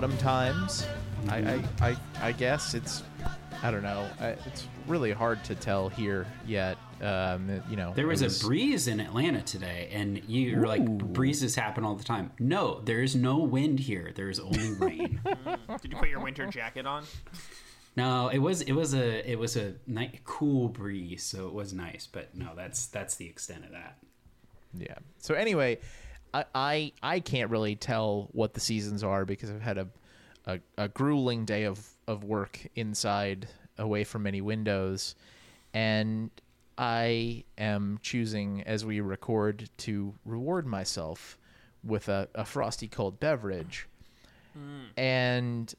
Autumn times. I, I, I, I guess it's, I don't know. I, it's really hard to tell here yet. Um, you know, There was, it a breeze in Atlanta today, and you're like, breezes happen all the time. No, there is no wind here. There is only rain. Did you put your winter jacket on? no, it was it was a it was a night, cool breeze, so it was nice. But no, that's that's the extent of that. Yeah. So anyway, I, I I can't really tell what the seasons are because I've had a a, a grueling day of, of work inside away from any windows and I am choosing as we record to reward myself with a, a frosty cold beverage. Hmm. And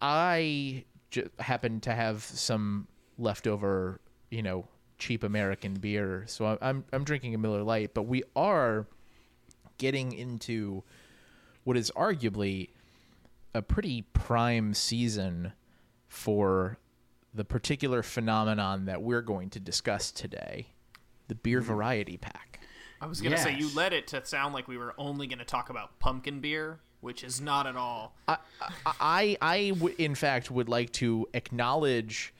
I j- happen to have some leftover, you know, cheap American beer. So I'm, I'm I'm drinking a Miller Lite, but we are getting into what is arguably a pretty prime season for the particular phenomenon that we're going to discuss today, the beer mm-hmm. variety pack. I was gonna say you led it to sound like we were only gonna talk about pumpkin beer, which is not at all. I, I w- in fact, would like to acknowledge.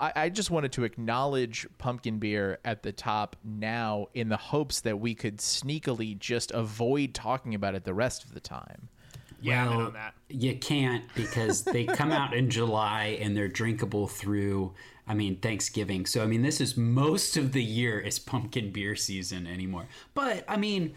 I, I just wanted to acknowledge pumpkin beer at the top now, in the hopes that we could sneakily just avoid talking about it the rest of the time. Yeah, Well. You can't because they come out in July and they're drinkable through, I mean, Thanksgiving. So, I mean, this is most of the year is pumpkin beer season anymore. But, I mean,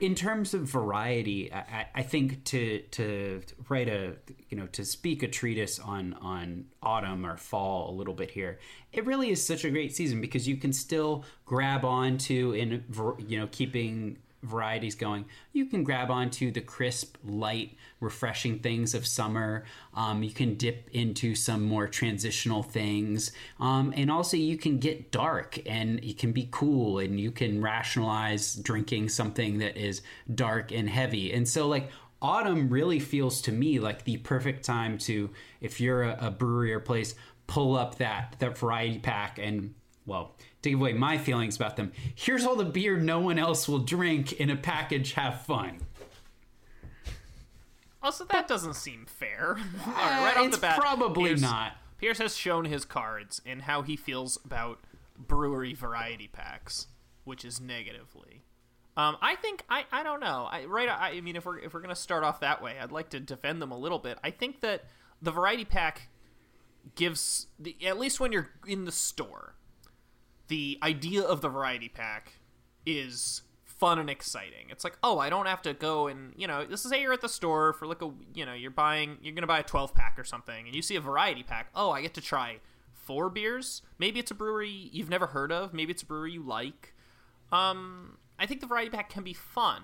in terms of variety, I, I- think to to write a you know to speak a treatise on on autumn or fall a little bit here, it really is such a great season because you can still grab onto in you know keeping varieties going. You can grab onto the crisp, light, refreshing things of summer. Um, you can dip into some more transitional things. Um, and also, you can get dark and it can be cool and you can rationalize drinking something that is dark and heavy. And so, like, autumn really feels to me like the perfect time to, if you're a, a brewery or place, pull up that, that variety pack and well, to give away my feelings about them, here's all the beer no one else will drink in a package. Have fun. Also, that doesn't seem fair. all right, right off the bat, probably Pierce- not. Pierce has shown his cards and how he feels about brewery variety packs, which is negatively. Um, I think I, I don't know. I right. I, I mean, if we're if we're gonna start off that way, I'd like to defend them a little bit. I think that the variety pack gives the at least when you're in the store, the idea of the variety pack is fun and exciting. It's like, oh, I don't have to go and you know, this is say you're at the store for like a you know, you're buying you're gonna buy a twelve pack or something, and you see a variety pack. Oh, I get to try four beers. Maybe it's a brewery you've never heard of. Maybe it's a brewery you like. Um, I think the variety pack can be fun,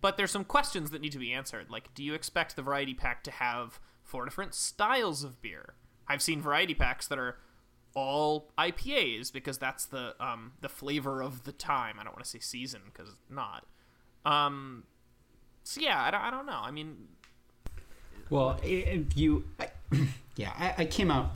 but there's some questions that need to be answered. Like, do you expect the variety pack to have four different styles of beer? I've seen variety packs that are all IPAs because that's the um, the flavor of the time. I don't want to say season because not. Um, so yeah, I don't, I don't know. I mean, Well, if you, I, yeah, I, I came out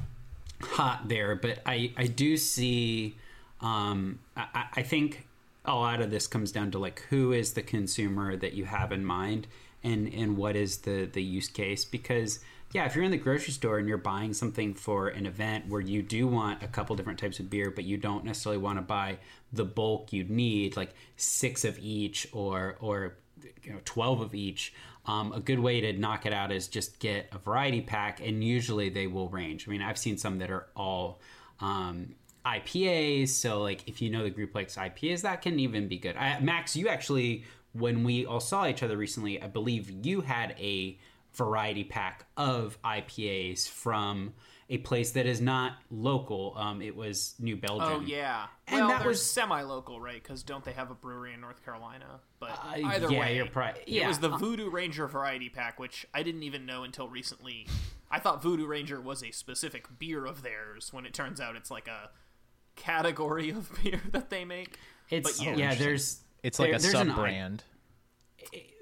hot there, but I, I do see, um, I, I think a lot of this comes down to like who is the consumer that you have in mind, and and what is the the use case because yeah, if you're in the grocery store and you're buying something for an event where you do want a couple different types of beer, but you don't necessarily want to buy the bulk you'd need, like six of each or or you know 12 of each um, a good way to knock it out is just get a variety pack and usually they will range. I mean i've seen some that are all um, ipas so like if you know the group likes ipas that can even be good. I, max you actually when we all saw each other recently i believe you had a variety pack of ipas from a place that is not local. Um, it was New Belgium. Oh yeah, And well, that was- semi-local, right? Because don't they have a brewery in North Carolina? But Uh, either yeah, way, you're probably- it was the Voodoo Ranger variety pack, which I didn't even know until recently. I thought Voodoo Ranger was a specific beer of theirs, when it turns out it's like a category of beer that they make. It's But yeah. yeah. There's It's like there- a sub brand.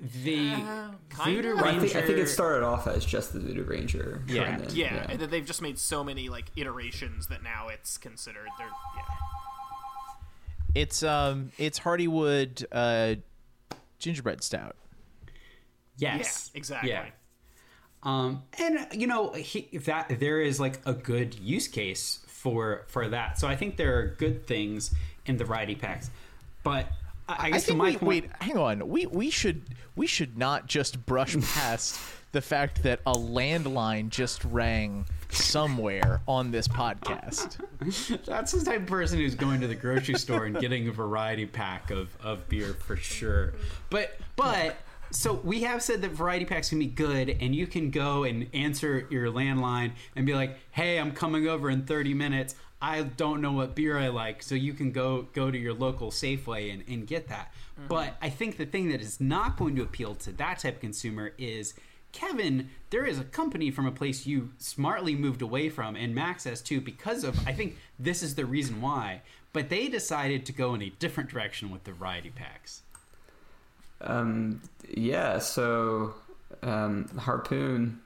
The kinda. Voodoo I I think, I think it started off as just the Voodoo Ranger. Yeah. and then- Yeah, and then they've just made so many like iterations that now it's considered. They're yeah. It's um it's Hardywood uh gingerbread stout. Yes, Yeah, exactly. Yeah. Um, and you know he, that there is like a good use case for for that. So I think there are good things in the variety packs, but I, I I guess think my we, point, wait, hang on. We we should we should not just brush past the fact that a landline just rang somewhere on this podcast. that's the type of person who's going to the grocery store and getting a variety pack of, of beer for sure. But but so we have said that variety packs can be good and you can go and answer your landline and be like, "Hey, I'm coming over in 30 minutes. I don't know what beer I like." So you can go go to your local Safeway and, and get that. But I think the thing that is not going to appeal to that type of consumer is Kevin, there is a company from a place you smartly moved away from, and Max has too, because of, I think this is the reason why, but they decided to go in a different direction with the variety packs. Um, yeah, so um, Harpoon,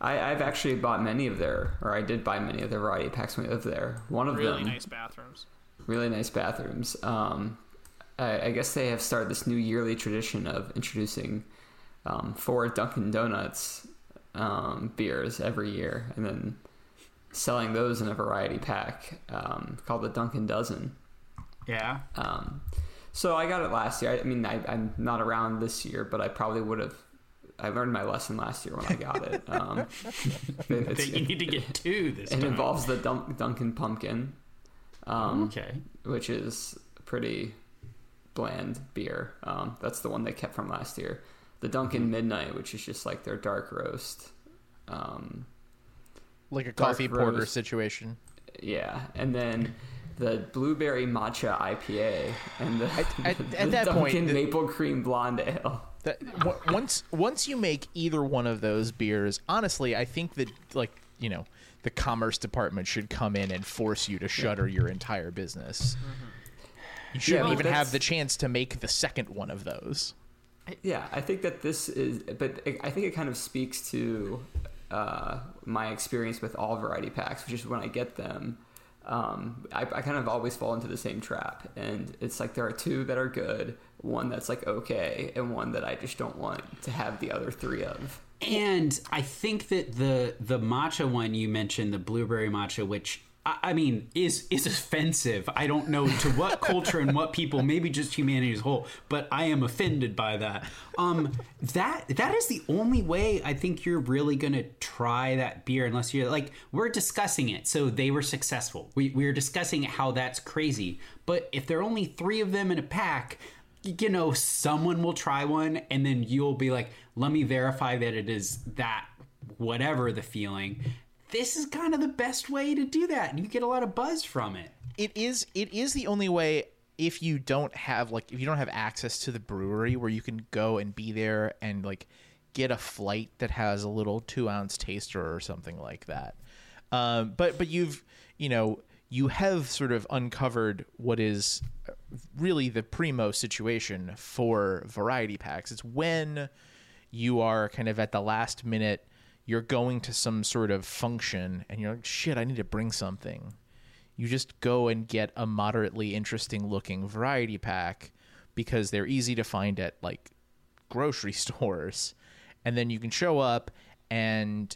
I, I've actually bought many of their, or I did buy many of their variety packs when I lived there. One of Really them, nice bathrooms. really nice bathrooms. Um, I, I guess they have started this new yearly tradition of introducing um, four Dunkin' Donuts um, beers every year, and then selling those in a variety pack um, called the Dunkin' Dozen. Yeah. Um, so I got it last year. I, I mean, I, I'm not around this year, but I probably would have. I learned my lesson last year when I got it. Um, That you need to get two this it time. involves the Dun- Dunkin' Pumpkin, um, Okay. which is pretty bland beer. Um, that's the one they kept from last year. The Dunkin' Midnight, which is just like their dark roast. Um, Like a Dark coffee porter roast. situation. yeah, and then the blueberry matcha IPA and the, at- the at that Dunkin' point, the- maple cream blonde ale. That w- once once you make either one of those beers, honestly, I think that like you know the commerce department should come in and force you to shutter your entire business. You shouldn't well, even have the chance to make the second one of those. Yeah, I think that this is, but I think it kind of speaks to uh, my experience with all variety packs, which is when I get them, um, I, I kind of always fall into the same trap. And it's like there are two that are good, one that's like okay, and one that I just don't want to have the other three of. And I think that the the matcha one you mentioned, the blueberry matcha, which I, I mean is is offensive. I don't know to what culture and what people, maybe just humanity as a whole, but I am offended by that. Um, that that is the only way I think you're really gonna try that beer, unless you're like we're discussing it. So they were successful. We we were discussing how that's crazy. But if there are only three of them in a pack, you know, someone will try one and then you'll be like, let me verify that it is that whatever the feeling. This is kind of the best way to do that. And you get a lot of buzz from it. It is it is the only way if you don't have like if you don't have access to the brewery where you can go and be there and like get a flight that has a little two ounce taster or something like that. Um, but but you've you know you have sort of uncovered what is really the primo situation for variety packs. It's when you are kind of at the last minute, you're going to some sort of function and you're like, shit, I need to bring something. You just go and get a moderately interesting looking variety pack because they're easy to find at like grocery stores. And then you can show up and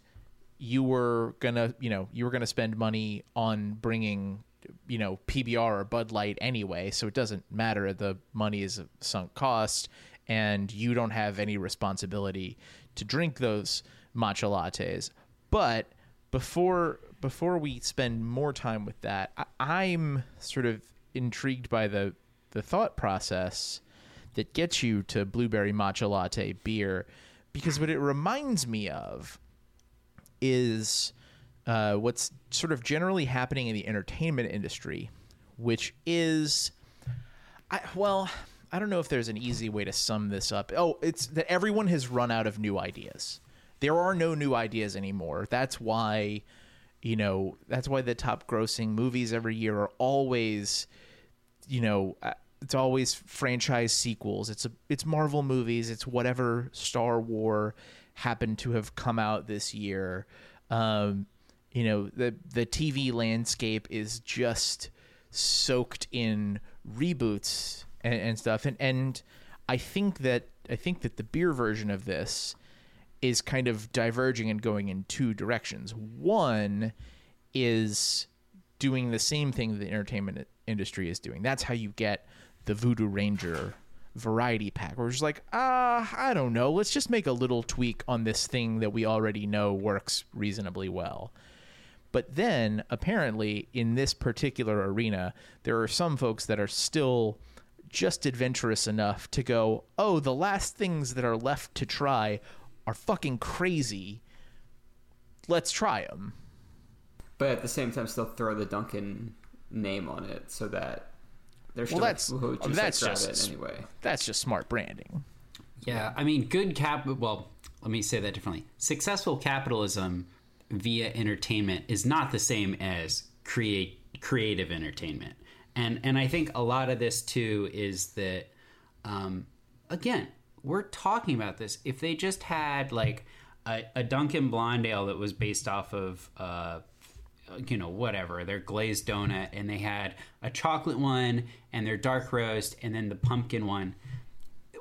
you were gonna, you know, you were gonna spend money on bringing, you know, PBR or Bud Light anyway, so it doesn't matter. The money is a sunk cost, and you don't have any responsibility to drink those matcha lattes. But before before we spend more time with that, I, I'm sort of intrigued by the the thought process that gets you to blueberry matcha latte beer because what it reminds me of is uh, what's sort of generally happening in the entertainment industry, which is, I, well, I don't know if there's an easy way to sum this up. Oh, it's that everyone has run out of new ideas. There are no new ideas anymore. That's why, you know, that's why the top grossing movies every year are always, you know, uh, it's always franchise sequels. It's a, it's Marvel movies. It's whatever Star War happened to have come out this year. Um, you know, the the TV landscape is just soaked in reboots and, and stuff. And and I think that I think that the beer version of this is kind of diverging and going in two directions. One is doing the same thing the entertainment industry is doing. That's how you get the Voodoo Ranger variety pack. Where it's like, ah, I don't know. Let's just make a little tweak on this thing that we already know works reasonably well. But then, apparently, in this particular arena, there are some folks that are still just adventurous enough to go, oh, the last things that are left to try are fucking crazy. Let's try them. But at the same time, still throw the Dunkin' name on it so that there's Well, still that's people who just, I that's like, just it anyway. that's just smart branding. Yeah, I mean, good cap. Well, let me say that differently. Successful capitalism via entertainment is not the same as create creative entertainment, and and I think a lot of this too is that, um, again, we're talking about this. If they just had like a, a Dunkin' Blonde Ale that was based off of. Uh, you know, whatever, their glazed donut, and they had a chocolate one and their dark roast, and then the pumpkin one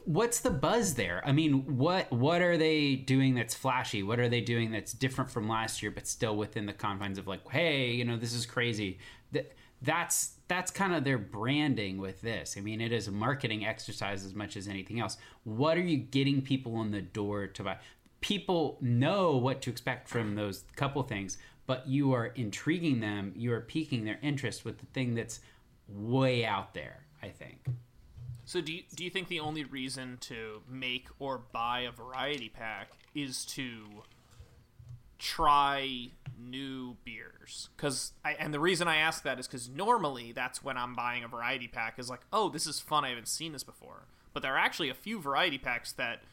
what's the buzz there? I mean, what what are they doing that's flashy? What are they doing that's different from last year, but still within the confines of like, hey, you know, this is crazy. That that's that's kind of their branding with this. I mean, it is a marketing exercise as much as anything else. What are you getting people in the door to buy? People know what to expect from those couple things, but you are intriguing them. You are piquing their interest with the thing that's way out there. I think. So do you, do you think the only reason to make or buy a variety pack is to try new beers? Cuz and the reason I ask that is cuz normally that's when I'm buying a variety pack is like, "Oh, this is fun. I haven't seen this before." But there are actually a few variety packs that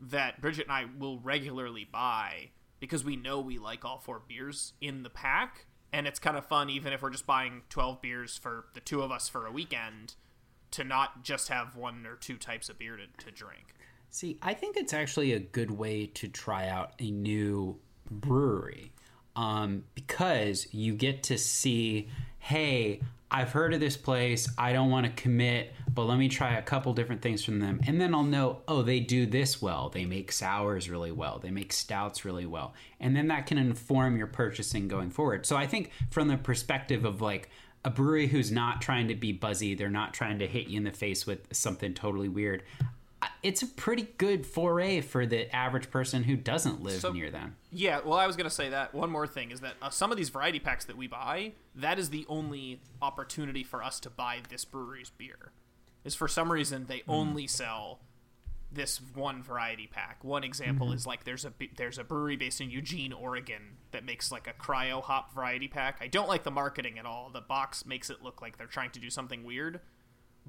that Bridget and I will regularly buy because we know we like all four beers in the pack and it's kind of fun even if we're just buying 12 beers for the two of us for a weekend to not just have one or two types of beer to, to drink. See, I think it's actually a good way to try out a new brewery um, because you get to see, hey, I've heard of this place. I don't want to commit, but let me try a couple different things from them. And then I'll know, oh, they do this well. They make sours really well. They make stouts really well. And then that can inform your purchasing going forward. So I think from the perspective of like, a brewery who's not trying to be buzzy, they're not trying to hit you in the face with something totally weird. It's a pretty good foray for the average person who doesn't live So- near them. Yeah, well, I was gonna say that. One more thing is that uh, some of these variety packs that we buy, that is the only opportunity for us to buy this brewery's beer. Is for some reason they only sell this one variety pack. One example mm-hmm. is like there's a there's a brewery based in Eugene, Oregon that makes like a cryo hop variety pack. I don't like the marketing at all. The box makes it look like they're trying to do something weird,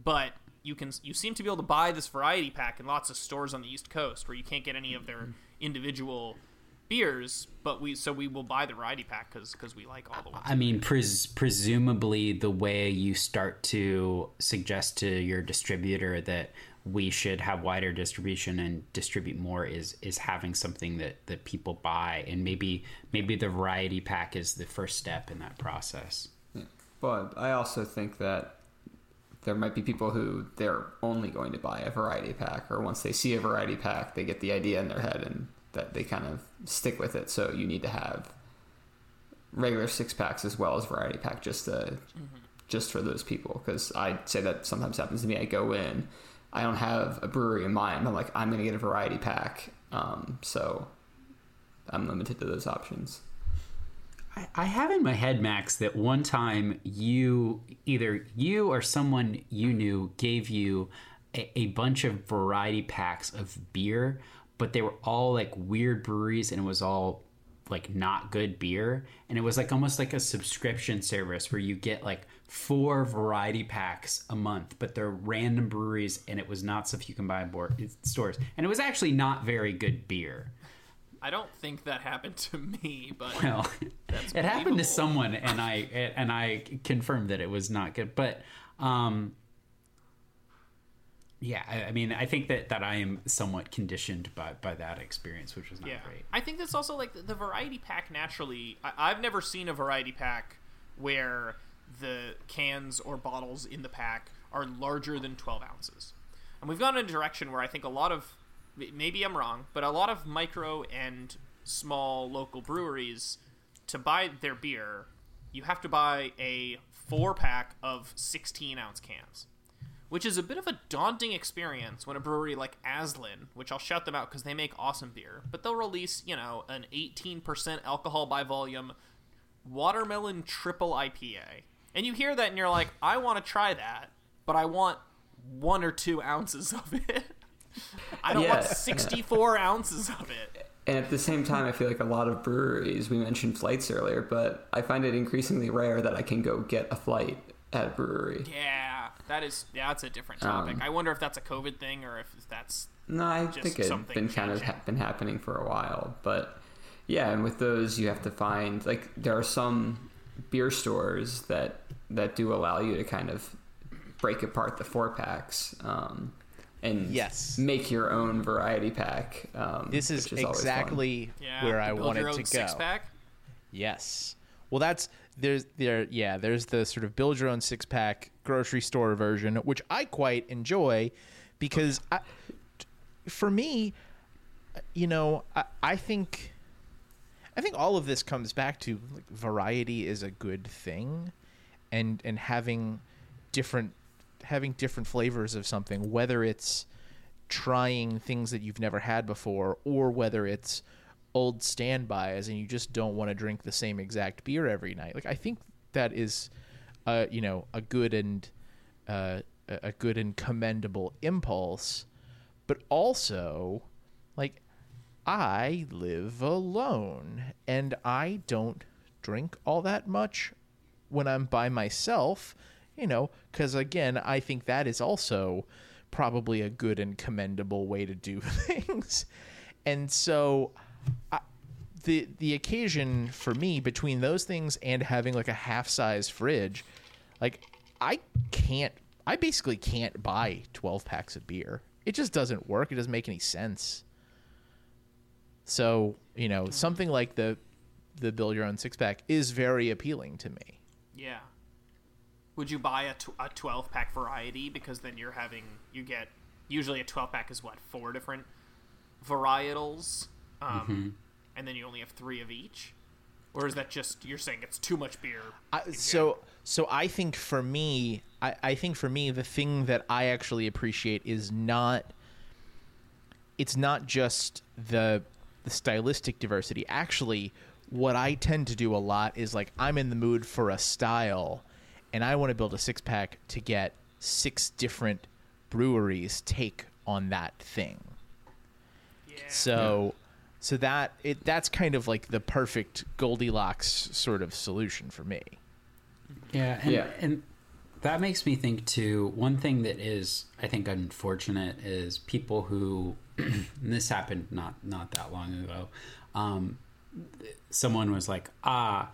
but you can you seem to be able to buy this variety pack in lots of stores on the East Coast where you can't get any of their mm-hmm. individual beers, but we so we will buy the variety pack because we like all the ones. I mean, pres- presumably, the way you start to suggest to your distributor that we should have wider distribution and distribute more is is having something that that people buy, and maybe maybe the variety pack is the first step in that process. yeah. But I also think that there might be people who they're only going to buy a variety pack, or once they see a variety pack, they get the idea in their head and that they kind of stick with it. So you need to have regular six packs as well as variety pack just to mm-hmm. just for those people. Because I say that sometimes happens to me. I go in, I don't have a brewery in mind. I'm like, I'm going to get a variety pack. Um, so I'm limited to those options. I, I have in my head, Max, that one time you either you or someone you knew gave you a, a bunch of variety packs of beer, but they were all like weird breweries, and it was all like not good beer and it was like almost like a subscription service where you get like four variety packs a month but they're random breweries and it was not stuff you can buy in board, stores and it was actually not very good beer I don't think that happened to me, but well That's it happened to someone and i and i confirmed that it was not good but um yeah I, I mean i think that that i am somewhat conditioned by by that experience which was not yeah. great I think that's also like the, the variety pack naturally. I, I've never seen a variety pack where the cans or bottles in the pack are larger than 12 ounces. And we've gone in a direction where I think a lot of, maybe I'm wrong, but a lot of micro and small local breweries, to buy their beer, you have to buy a four pack of 16 ounce cans which is a bit of a daunting experience when a brewery like Aslin, which I'll shout them out because they make awesome beer, but they'll release, you know, an 18% alcohol by volume watermelon triple IPA. And you hear that and you're like, I want to try that, but I want one or two ounces of it. I don't want 64 ounces of it. And at the same time, I feel like a lot of breweries, we mentioned flights earlier, but I find it increasingly rare that I can go get a flight at a brewery. Yeah, that is, yeah, that's a different topic. Um, I wonder if that's a COVID thing or if that's No, I Just think it's been kind of ha- been happening for a while, but yeah, and with those you have to find like there are some beer stores that that do allow you to kind of break apart the four packs um, and Yes. make your own variety pack. Um, This is, which always fun. exactly yeah, where I wanted to go. Six pack. Yes. Well, that's there's there yeah there's the sort of build your own six pack grocery store version, which I quite enjoy because I, for me, you know, I, I think I think all of this comes back to like, variety is a good thing, and and having different having different flavors of something, whether it's trying things that you've never had before, or whether it's old standbys and you just don't want to drink the same exact beer every night. Like I think that is, uh, you know, a good and uh, a good and commendable impulse, but also, like, I live alone and I don't drink all that much when I'm by myself, you know, because again, I think that is also probably a good and commendable way to do things. And so I, the the occasion for me between those things and having like a half-size fridge, like I can't I basically can't buy 12 packs of beer. It just doesn't work. It doesn't make any sense. So, you know, something like the the build your own six pack is very appealing to me. Yeah. Would you buy a, tw- a 12 pack variety because then you're having you get usually a 12 pack is what four different varietals, um, and then you only have three of each, or is that just you're saying it's too much beer? I, so so I think for me, I, I think for me the thing that I actually appreciate is not it's not just the the stylistic diversity. Actually, what I tend to do a lot is like I'm in the mood for a style and I want to build a six pack to get six different breweries take on that thing. Yeah. So so that it that's kind of like the perfect Goldilocks sort of solution for me. Yeah, and, Yeah. and that makes me think too. One thing that is, I think, unfortunate is people who, and this happened not not that long ago. Um, someone was like, ah,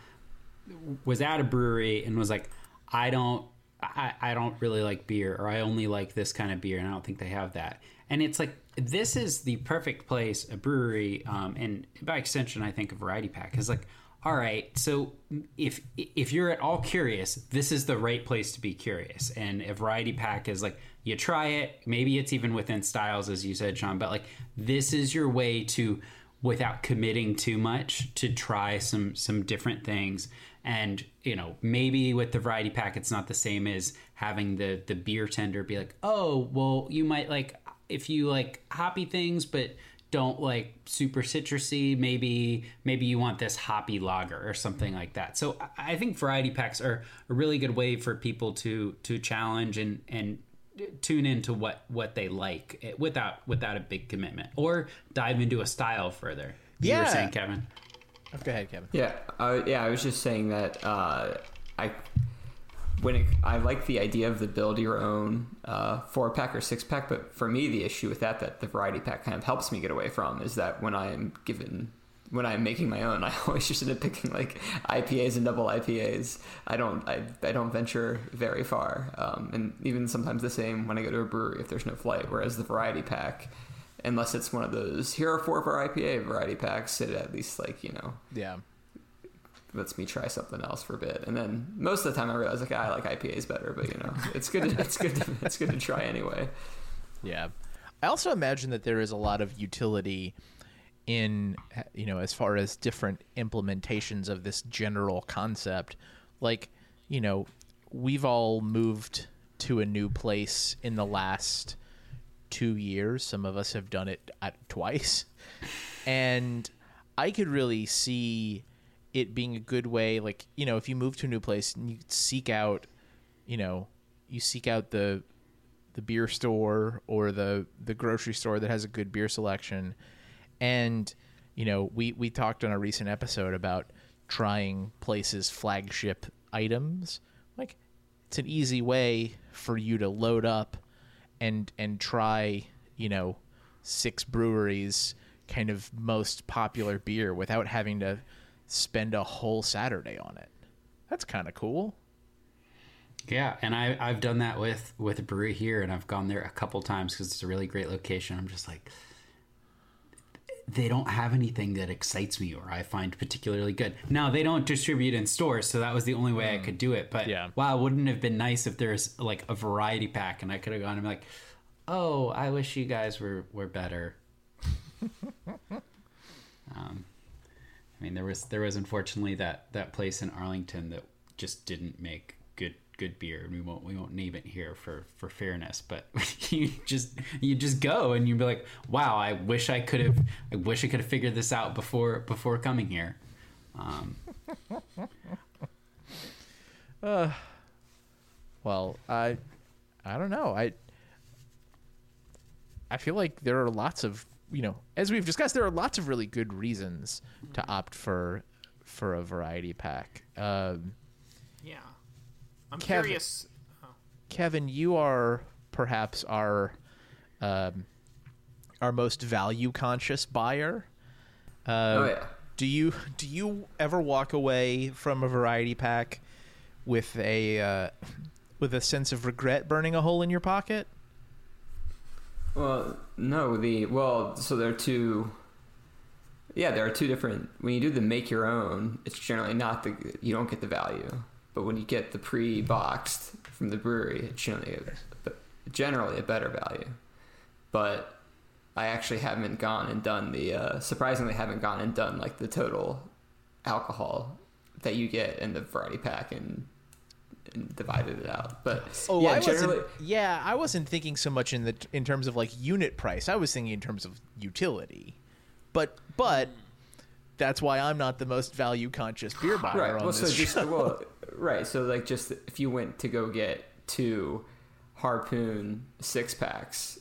was at a brewery and was like, I don't, I, I don't really like beer, or I only like this kind of beer, and I don't think they have that. And it's like this is the perfect place, a brewery, um, and by extension, I think a variety pack is like, all right, so if if you're at all curious, this is the right place to be curious. And a variety pack is like you try it, maybe it's even within styles, as you said, Sean, but like this is your way to without committing too much to try some some different things and you know maybe with the variety pack it's not the same as having the the beer tender be like oh well you might like if you like hoppy things but don't like super citrusy maybe maybe you want this hoppy lager or something like that so i I think variety packs are a really good way for people to to challenge and and tune into what what they like eh, without without a big commitment or dive into a style further you Yeah. were saying kevin go ahead, Kevin. Yeah, uh, yeah. I was just saying that uh, I when it, I like the idea of the build your own uh, four pack or six pack, but for me the issue with that that the variety pack kind of helps me get away from is that when I am given when I'm making my own, I always just end up picking like IPAs and double IPAs. I don't I, I don't venture very far, um, and even sometimes the same when I go to a brewery if there's no flight. Whereas the variety pack, unless it's one of those here are four of our IPA variety packs, it at least like you know Yeah. Lets me try something else for a bit, and then most of the time I realize like ah, I like IPAs better, but you know it's good to, it's good to, it's good to try anyway. Yeah. I also imagine that there is a lot of utility in you know as far as different implementations of this general concept like you know we've all moved to a new place in the last 2 years some of us have done it at, twice and i could really see it being a good way like you know if you move to a new place and you seek out you know you seek out the the beer store or the the grocery store that has a good beer selection. And you know we we talked on a recent episode about trying places flagship items. Like it's an easy way for you to load up and and try you know six breweries kind of most popular beer without having to spend a whole saturday on it that's kind of cool Yeah, and I I've done that with with a brewery here, and I've gone there a couple times because it's a really great location. I'm just like, they don't have anything that excites me or I find particularly good. Now they don't distribute in stores, so that was the only way I mm. could do it. But Yeah. wow, wouldn't it have been nice if there's like a variety pack and I could have gone and been like, oh, I wish you guys were were better. um, I mean, there was there was unfortunately that that place in Arlington that just didn't make good good beer, and we won't we won't name it here for for fairness. But you just you just go and you'd be like, wow, I wish I could have I wish I could have figured this out before before coming here. Um, Well, I I don't know. I I feel like there are lots of you know, as we've discussed, there are lots of really good reasons to opt for for a variety pack. Um, Yeah. I'm Kevin- curious. Oh, Kevin, you are perhaps our um, our most value conscious buyer. Uh, oh yeah. Do you do you ever walk away from a variety pack with a uh, with a sense of regret burning a hole in your pocket? Well, no, the well, so there are two. Yeah, there are two different. When you do the make your own, it's generally not the you don't get the value, but when you get the pre-boxed from the brewery, it's generally a, generally a better value. But I actually haven't gone and done the uh, surprisingly haven't gone and done like the total alcohol that you get in the variety pack and, and divided it out. But Oh, yeah, I generally. wasn't. Yeah, I wasn't thinking so much in the in terms of like unit price. I was thinking in terms of utility. But but that's why I'm not the most value conscious beer buyer right on well so this just show. well right so like just if you went to go get two harpoon six packs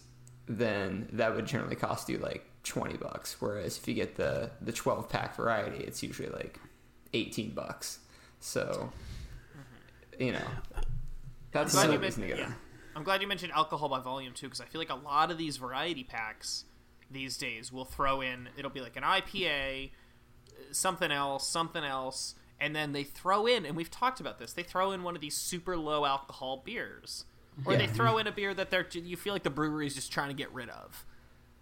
then that would generally cost you like 20 bucks whereas if you get the the 12 pack variety it's usually like 18 bucks so you know that's glad you reason to men- yeah. I'm glad you mentioned alcohol by volume too, because I feel like a lot of these variety packs these days will throw in. It'll be like an IPA, something else, something else, and then they throw in. And we've talked about this. They throw in one of these super low alcohol beers, or they throw in a beer that they're you feel like the brewery is just trying to get rid of,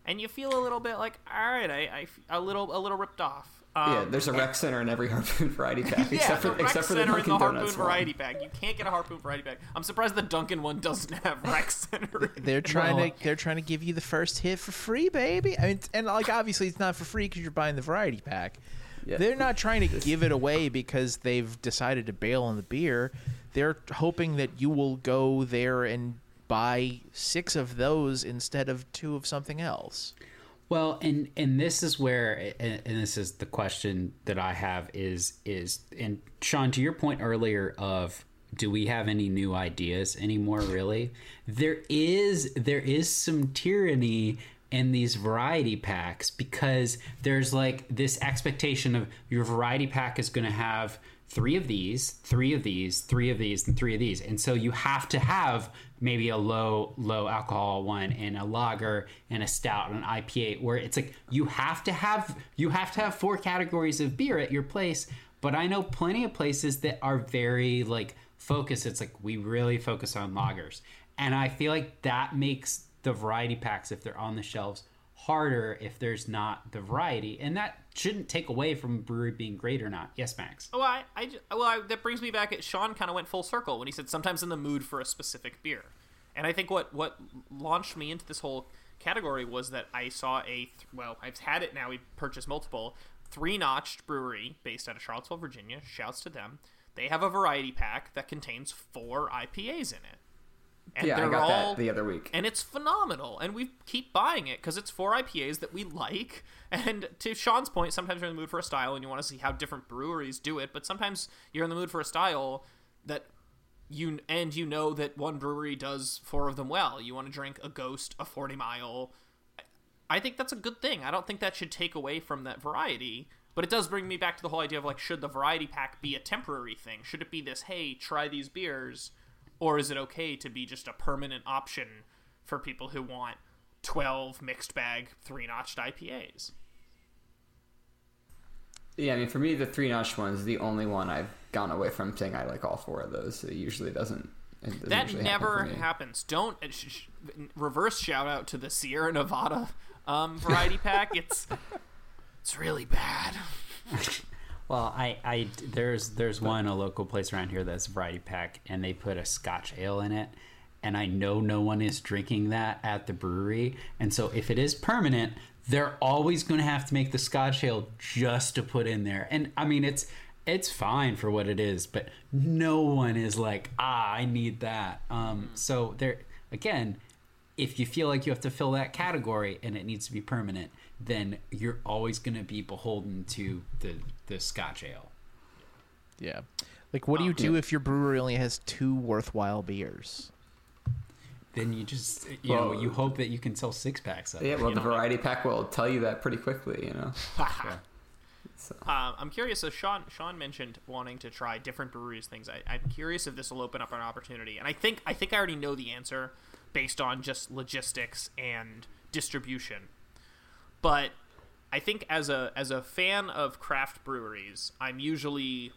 and you feel a little bit like, all right, I, I a little a little ripped off. Um, yeah there's a rec center in every harpoon variety pack yeah, except for the rec except for the center in Dunkin' the harpoon Donuts one. variety pack. You can't get a harpoon variety pack. I'm surprised the Dunkin' one doesn't have rec center. They're trying Well- to they're trying to give you the first hit for free, baby. I mean, and like obviously it's not for free because you're buying the variety pack. Yeah. They're not trying to give it away because they've decided to bail on the beer. They're hoping that you will go there and buy six of those instead of two of something else. Well, and and this is where, and, and this is the question that I have is is and Sean, to your point earlier of do we have any new ideas anymore? Really, there is there is some tyranny in these variety packs because there's like this expectation of your variety pack is going to have three of these, three of these, three of these, and three of these. And so you have to have maybe a low low alcohol one and a lager and a stout and an IPA where it's like you have to have you have to have four categories of beer at your place. But I know plenty of places that are very like focused. It's like we really focus on lagers. And I feel like that makes the variety packs if they're on the shelves harder if there's not the variety. And that shouldn't take away from brewery being great or not. Yes, Max. Oh, well, I, I well, I, that brings me back. At, Sean kind of went full circle when he said sometimes in the mood for a specific beer, and I think what what launched me into this whole category was that I saw a th- well, I've had it now. We purchased multiple Three Notch'd brewery based out of Charlottesville, Virginia. Shouts to them. They have a variety pack that contains four IPAs in it. And Yeah, I they're got all, that the other week. and it's phenomenal. And we keep buying it because it's four ipas that we like. And to sean's point sometimes you're in the mood for a style and you want to see how different breweries do it but sometimes you're in the mood for a style that you and you know that one brewery does four of them well. You want to drink a ghost a 40 mile. I think that's a good thing. I don't think that should take away from that variety but it does bring me back to the whole idea of like should the variety pack be a temporary thing? Should it be this hey try these beers or is it okay to be just a permanent option for people who want 12 mixed bag Three Notch'd ipas Yeah, I mean, for me, the three notch one is the only one I've gone away from saying I like all four of those. It usually doesn't. It doesn't that usually happen never me. happens don't uh, sh- sh- reverse shout out to the sierra nevada um, variety pack it's it's really bad Well, I, I there's there's one a local place around here that's variety pack, and they put a Scotch ale in it, and I know no one is drinking that at the brewery, and so if it is permanent, they're always going to have to make the Scotch ale just to put in there, and I mean it's it's fine for what it is, but no one is like ah I need that. Um, so there again, if you feel like you have to fill that category and it needs to be permanent, then you're always going to be beholden to the the Scotch ale. Yeah. Like, what do you do if your brewery only has two worthwhile beers? Then you just you know Well, you hope that you can sell six packs of. Yeah, it, well, the know? variety pack will tell you that pretty quickly, you know. So, Um, I'm curious. So Sean Sean mentioned wanting to try different breweries things. I, I'm curious if this will open up an opportunity, and I think I think I already know the answer based on just logistics and distribution. But I think as a as a fan of craft breweries, I'm usually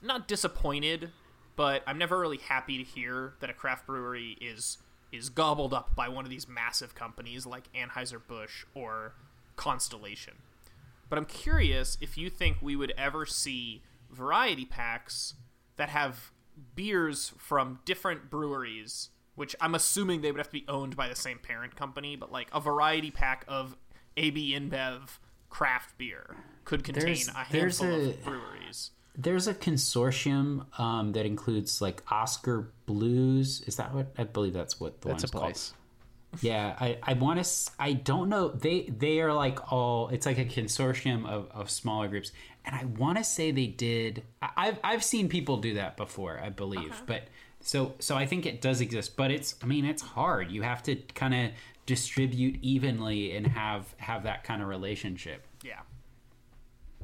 not disappointed, but I'm never really happy to hear that a craft brewery is is gobbled up by one of these massive companies like Anheuser Busch or Constellation. But I'm curious if you think we would ever see variety packs that have beers from different breweries, which I'm assuming they would have to be owned by the same parent company, but like a variety pack of AB InBev craft beer could contain There's- a there's handful a- of breweries. There's a consortium um, that includes like Oskar Blues. Is that what I believe? That's what the That's a one's called. place. Yeah, I, I want to. I don't know. They they are like all. It's like a consortium of, of smaller groups, and I want to say they did. I, I've I've seen people do that before. I believe, but so so I think it does exist. But it's. I mean, it's hard. You have to kind of distribute evenly and have have that kind of relationship. Yeah.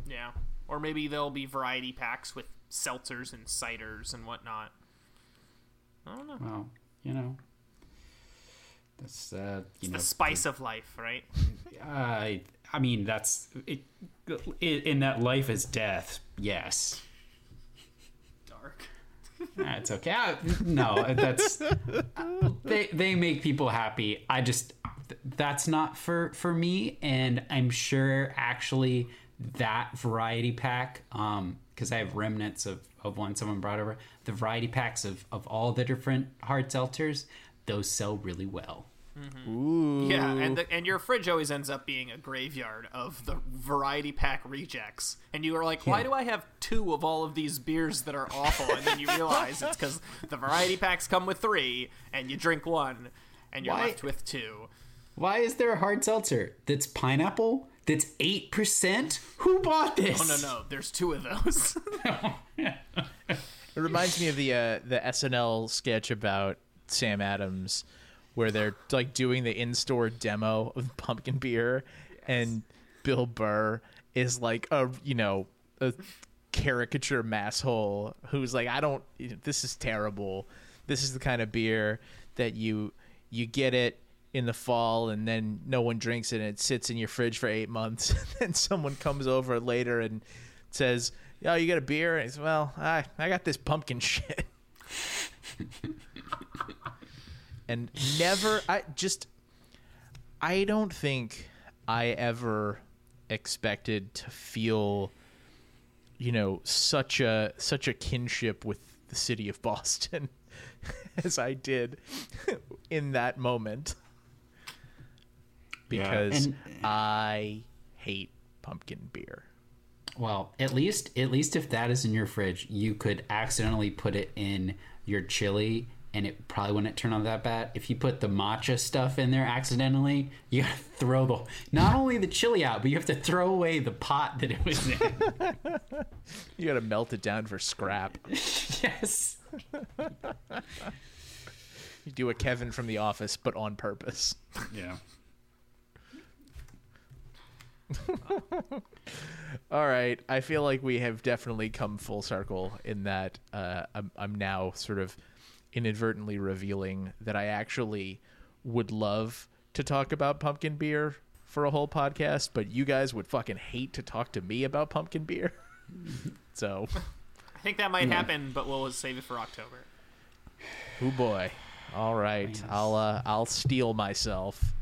Yeah. Or maybe there'll be variety packs with seltzers and ciders and whatnot. I don't know. Well, you know, that's uh, you know the spice of life, right? I I mean that's it. In that life is death. Yes. That's okay. I- no, that's they they make people happy. I just that's not for for me and I'm sure actually that variety pack um because I have remnants of of one someone brought over the variety packs of of all the different hard seltzers those sell really well. Ooh. Yeah, and the, and your fridge always ends up being a graveyard of the variety pack rejects. And you are like, why Yeah. do I have two of all of these beers that are awful? And then you realize it's because the variety packs come with three, and you drink one, and you're Why- left with two. Why is there a hard seltzer that's pineapple? That's eight percent. Who bought this? Oh no, no, there's two of those. It reminds me of the uh, the SNL sketch about Sam Adams, where they're like doing the in-store demo of pumpkin beer, and Bill Burr is like a you know a caricature masshole who's like, I don't. This is terrible. This is the kind of beer that you you get it in the fall and then no one drinks it and it sits in your fridge for eight months and then someone comes over later and says oh you got a beer and he says well i i got this pumpkin shit and never i just i don't think i ever expected to feel you know such a such a kinship with the city of boston as i did in that moment Yeah, because and- I hate pumpkin beer. Well, at least at least if that is in your fridge, you could accidentally put it in your chili and it probably wouldn't turn out that bad. If you put the matcha stuff in there accidentally, you gotta throw the not only the chili out, but you have to throw away the pot that it was in. You got to melt it down for scrap. yes. You do a Kevin from The Office, but on purpose. Yeah. All right, I feel like we have definitely come full circle in that uh, I'm, I'm now sort of inadvertently revealing that I actually would love to talk about pumpkin beer for a whole podcast, but you guys would fucking hate to talk to me about pumpkin beer. so, I think that might happen, but we'll save it for October. oh boy. All right, I'll uh, I'll steel myself.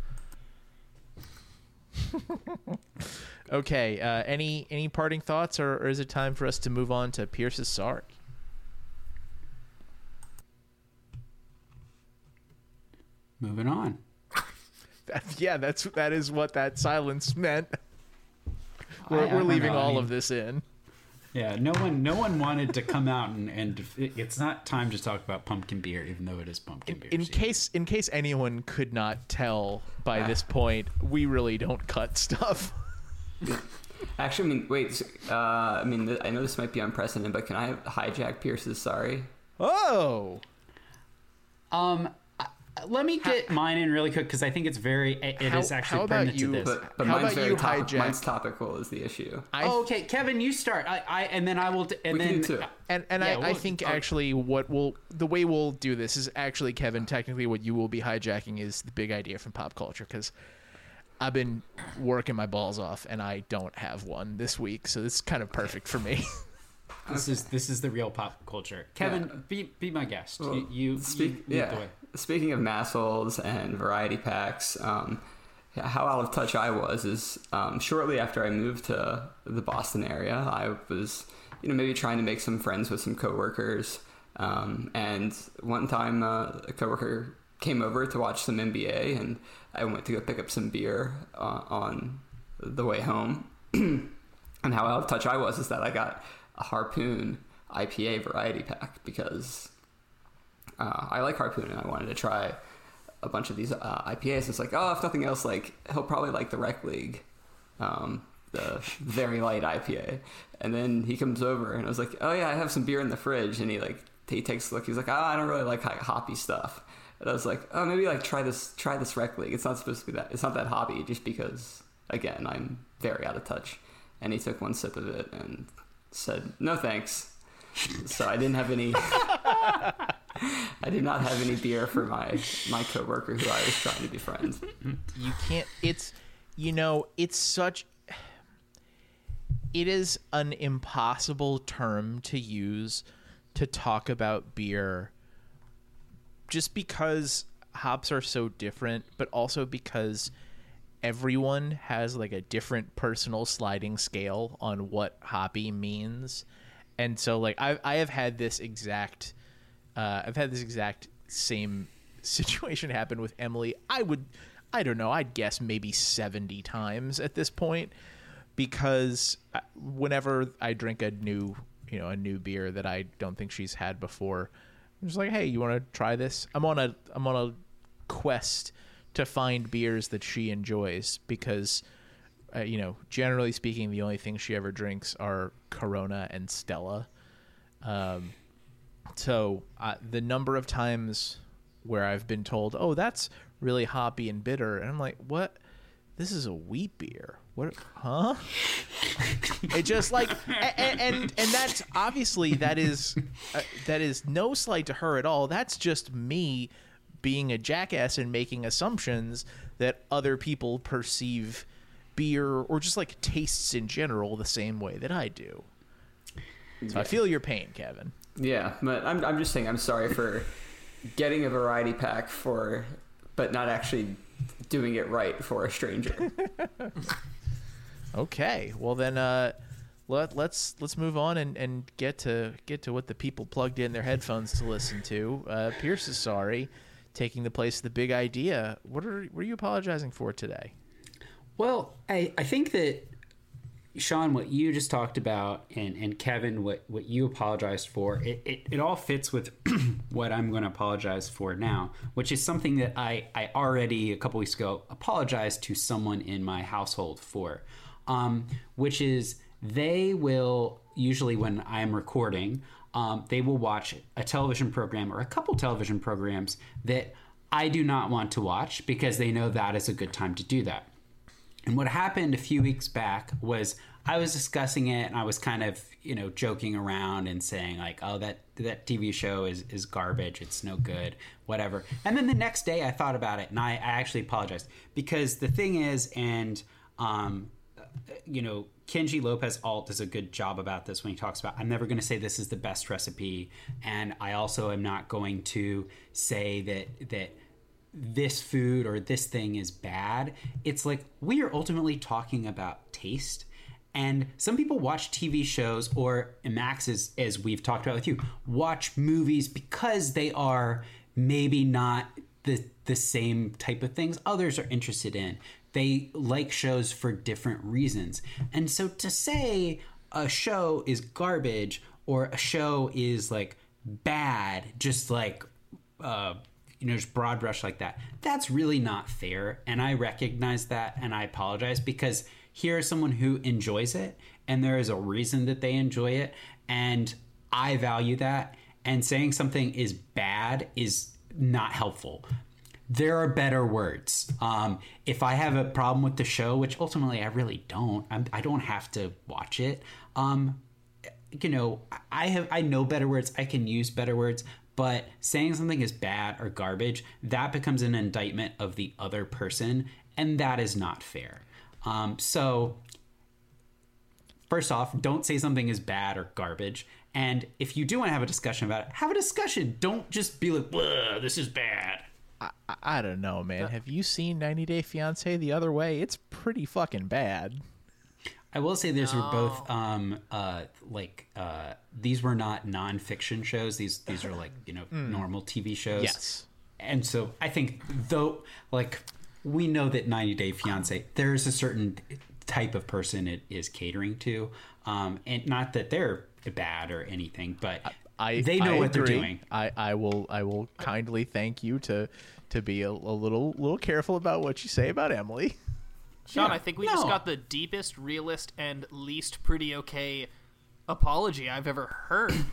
okay. Uh, any any parting thoughts, or, or is it time for us to move on to Pierce's sorry? Moving on. That, yeah, that's that is what that silence meant. We're, I- I we're leaving know, I all mean- of this in. Yeah, no one no one wanted to come out and, and it- it's not time to talk about pumpkin beer, even though it is pumpkin beer. In season. case in case anyone could not tell by this point, we really don't cut stuff. Actually, I mean, wait. Uh, I mean, I know this might be unprecedented, but can I hijack Pierce's sorry? Oh, Um, I- let me get mine in really quick because I think it's very. It, it How- is actually how about pertinent you- to this. But, but How mine's about very you top- hijack- mine's topical is the issue. I oh, okay, Kevin, you start. I, I and then I will. And We then do two. And and Yeah, I, I we'll- think oh. actually what will the way we'll do this is actually Kevin. Technically, what you will be hijacking is the big idea from pop culture because I've been working my balls off and I don't have one this week, so this is kind of perfect for me. this is this is the real pop culture. Kevin, be be my guest. Well, you you, Speak, you lead yeah. Speaking of massholes and variety packs, um, how out of touch I was is um, shortly after I moved to the Boston area, I was, you know, maybe trying to make some friends with some coworkers. Um, and one time, uh, a coworker came over to watch some NBA, and I went to go pick up some beer uh, on the way home. and how out of touch I was is that I got a Harpoon IPA variety pack because uh, I like Harpoon and I wanted to try a bunch of these uh, IPAs. It's like, oh, if nothing else, like he'll probably like the Rec League, um, the very light IPA. And then he comes over and I was like, oh yeah, I have some beer in the fridge. And he like he takes a look. He's like, oh, I don't really like hoppy stuff. And I was like, oh, maybe like try this try this Rec League. It's not supposed to be that. It's not that hoppy. Just because again, I'm very out of touch. And he took one sip of it and said, no thanks. So I didn't have any. I did not have any beer for my my coworker who I was trying to be friends. you can't it's you know it's such it is an impossible term to use to talk about beer just because hops are so different but also because everyone has like a different personal sliding scale on what hoppy means and so like i i have had this exact uh, I've had this exact same situation happen with Emily. I would, I don't know, I'd guess maybe 70 times at this point because whenever I drink a new, you know, a new beer that I don't think she's had before, I'm just like, hey, you want to try this? I'm on a, I'm on a quest to find beers that she enjoys because, uh, you know, generally speaking, the only things she ever drinks are Corona and Stella. Um, so uh, the number of times where I've been told, "Oh, that's really hoppy and bitter," and I'm like, "What? This is a wheat beer. What? Huh?" it just like and and, and that's obviously that is uh, that is no slight to her at all. That's just me being a jackass and making assumptions that other people perceive beer or just like tastes in general the same way that I do. So I feel your pain, Kevin. Yeah, but I'm, I'm just saying I'm sorry for getting a variety pack for, but not actually doing it right for a stranger. Okay, well then, uh, let let's let's move on and, and get to get to what the people plugged in their headphones to listen to. Uh, Pierce is sorry, taking the place of the big idea. What are what are you apologizing for today? Well, I, I think that Sean, what you just talked about, and, and Kevin, what, what you apologized for, it, it, it all fits with what I'm going to apologize for now, which is something that I, I already a couple weeks ago apologized to someone in my household for, um, which is they will usually when I'm recording, um, they will watch a television program or a couple television programs that I do not want to watch because they know that is a good time to do that. And what happened a few weeks back was I was discussing it and I was kind of, you know, joking around and saying like, "Oh, that that TV show is is garbage. It's no good, whatever." And then the next day I thought about it and I, I actually apologized because the thing is and um you know, Kenji Lopez Alt does a good job about this when he talks about I'm never going to say this is the best recipe and I also am not going to say that that this food or this thing is bad. It's like we are ultimately talking about taste. And some people watch TV shows, or Max, as, as we've talked about with you, watch movies because they are maybe not the, the same type of things others are interested in. They like shows for different reasons. And so to say a show is garbage or a show is like bad, just like, uh, you know, just broad brush like that. That's really not fair. And I recognize that and I apologize because here is someone who enjoys it and there is a reason that they enjoy it. And I value that. And saying something is bad is not helpful. There are better words. Um, if I have a problem with the show, which ultimately I really don't, I'm, I do not have to watch it. Um, you know, I have I know better words. I can use better words, but saying something is bad or garbage, that becomes an indictment of the other person, and that is not fair. Um, so, first off, don't say something is bad or garbage. And if you do want to have a discussion about it, have a discussion. Don't just be like, this is bad. I, I don't know, man. Have you seen 90 Day Fiance the other way? It's pretty fucking bad. I will say these were both um uh like uh these were not nonfiction shows. These these are like you know normal TV shows. Yes. And so I think though like we know that 90 Day Fiance there is a certain type of person it is catering to, um and not that they're bad or anything, but I they know I what they're doing. I, I will I will kindly thank you to to be a, a little little careful about what you say about Emily. Sean, Yeah, I think we just got the deepest, realist, and least pretty okay apology I've ever heard.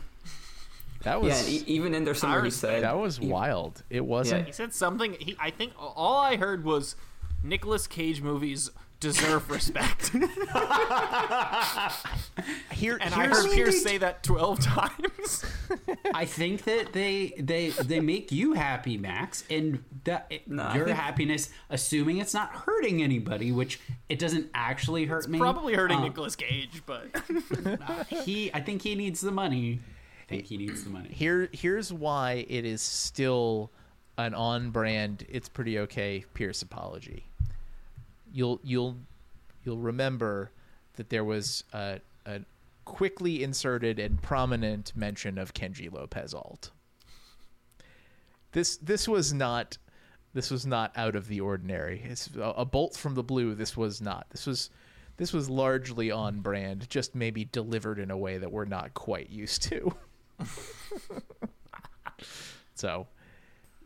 That was and e- even in there somewhere he said that was wild. It wasn't. He said something. He, I think all I heard was Nicolas Cage movies deserve respect, Here, and I heard Pierce say that twelve times. I think that they they they make you happy, Max, and that No, I your think- happiness, assuming it's not hurting anybody, which it doesn't actually hurt me. Probably hurting um, Nicolas Cage, but He, I think he needs the money. I think he needs the money. here here's why it is still an on brand it's pretty okay Pierce apology. You'll you'll you'll remember that there was a, a quickly inserted and prominent mention of Kenji Lopez Alt. This this was not this was not out of the ordinary. It's a, a bolt from the blue. This was not. This was this was largely on brand, just maybe delivered in a way that we're not quite used to. so,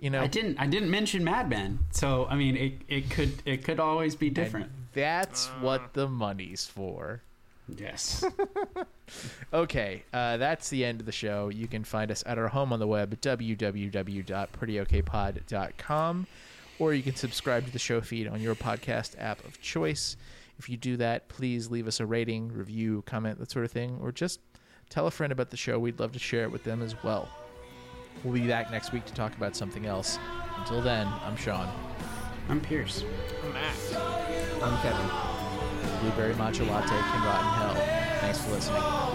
you know, I didn't. I didn't mention Mad Men, so I mean, it, it could it could always be different. that's what the money's for. Yes. Okay, uh, that's the end of the show. You can find us at our home on the web, www.prettyokpod.com, or you can subscribe to the show feed on your podcast app of choice. If you do that, please leave us a rating, review, comment, that sort of thing, or just tell a friend about the show. We'd love to share it with them as well. We'll be back next week to talk about something else. Until then, I'm Sean. I'm Pierce. I'm Matt. I'm Kevin. Blueberry matcha latte can rot in hell. Thanks for listening.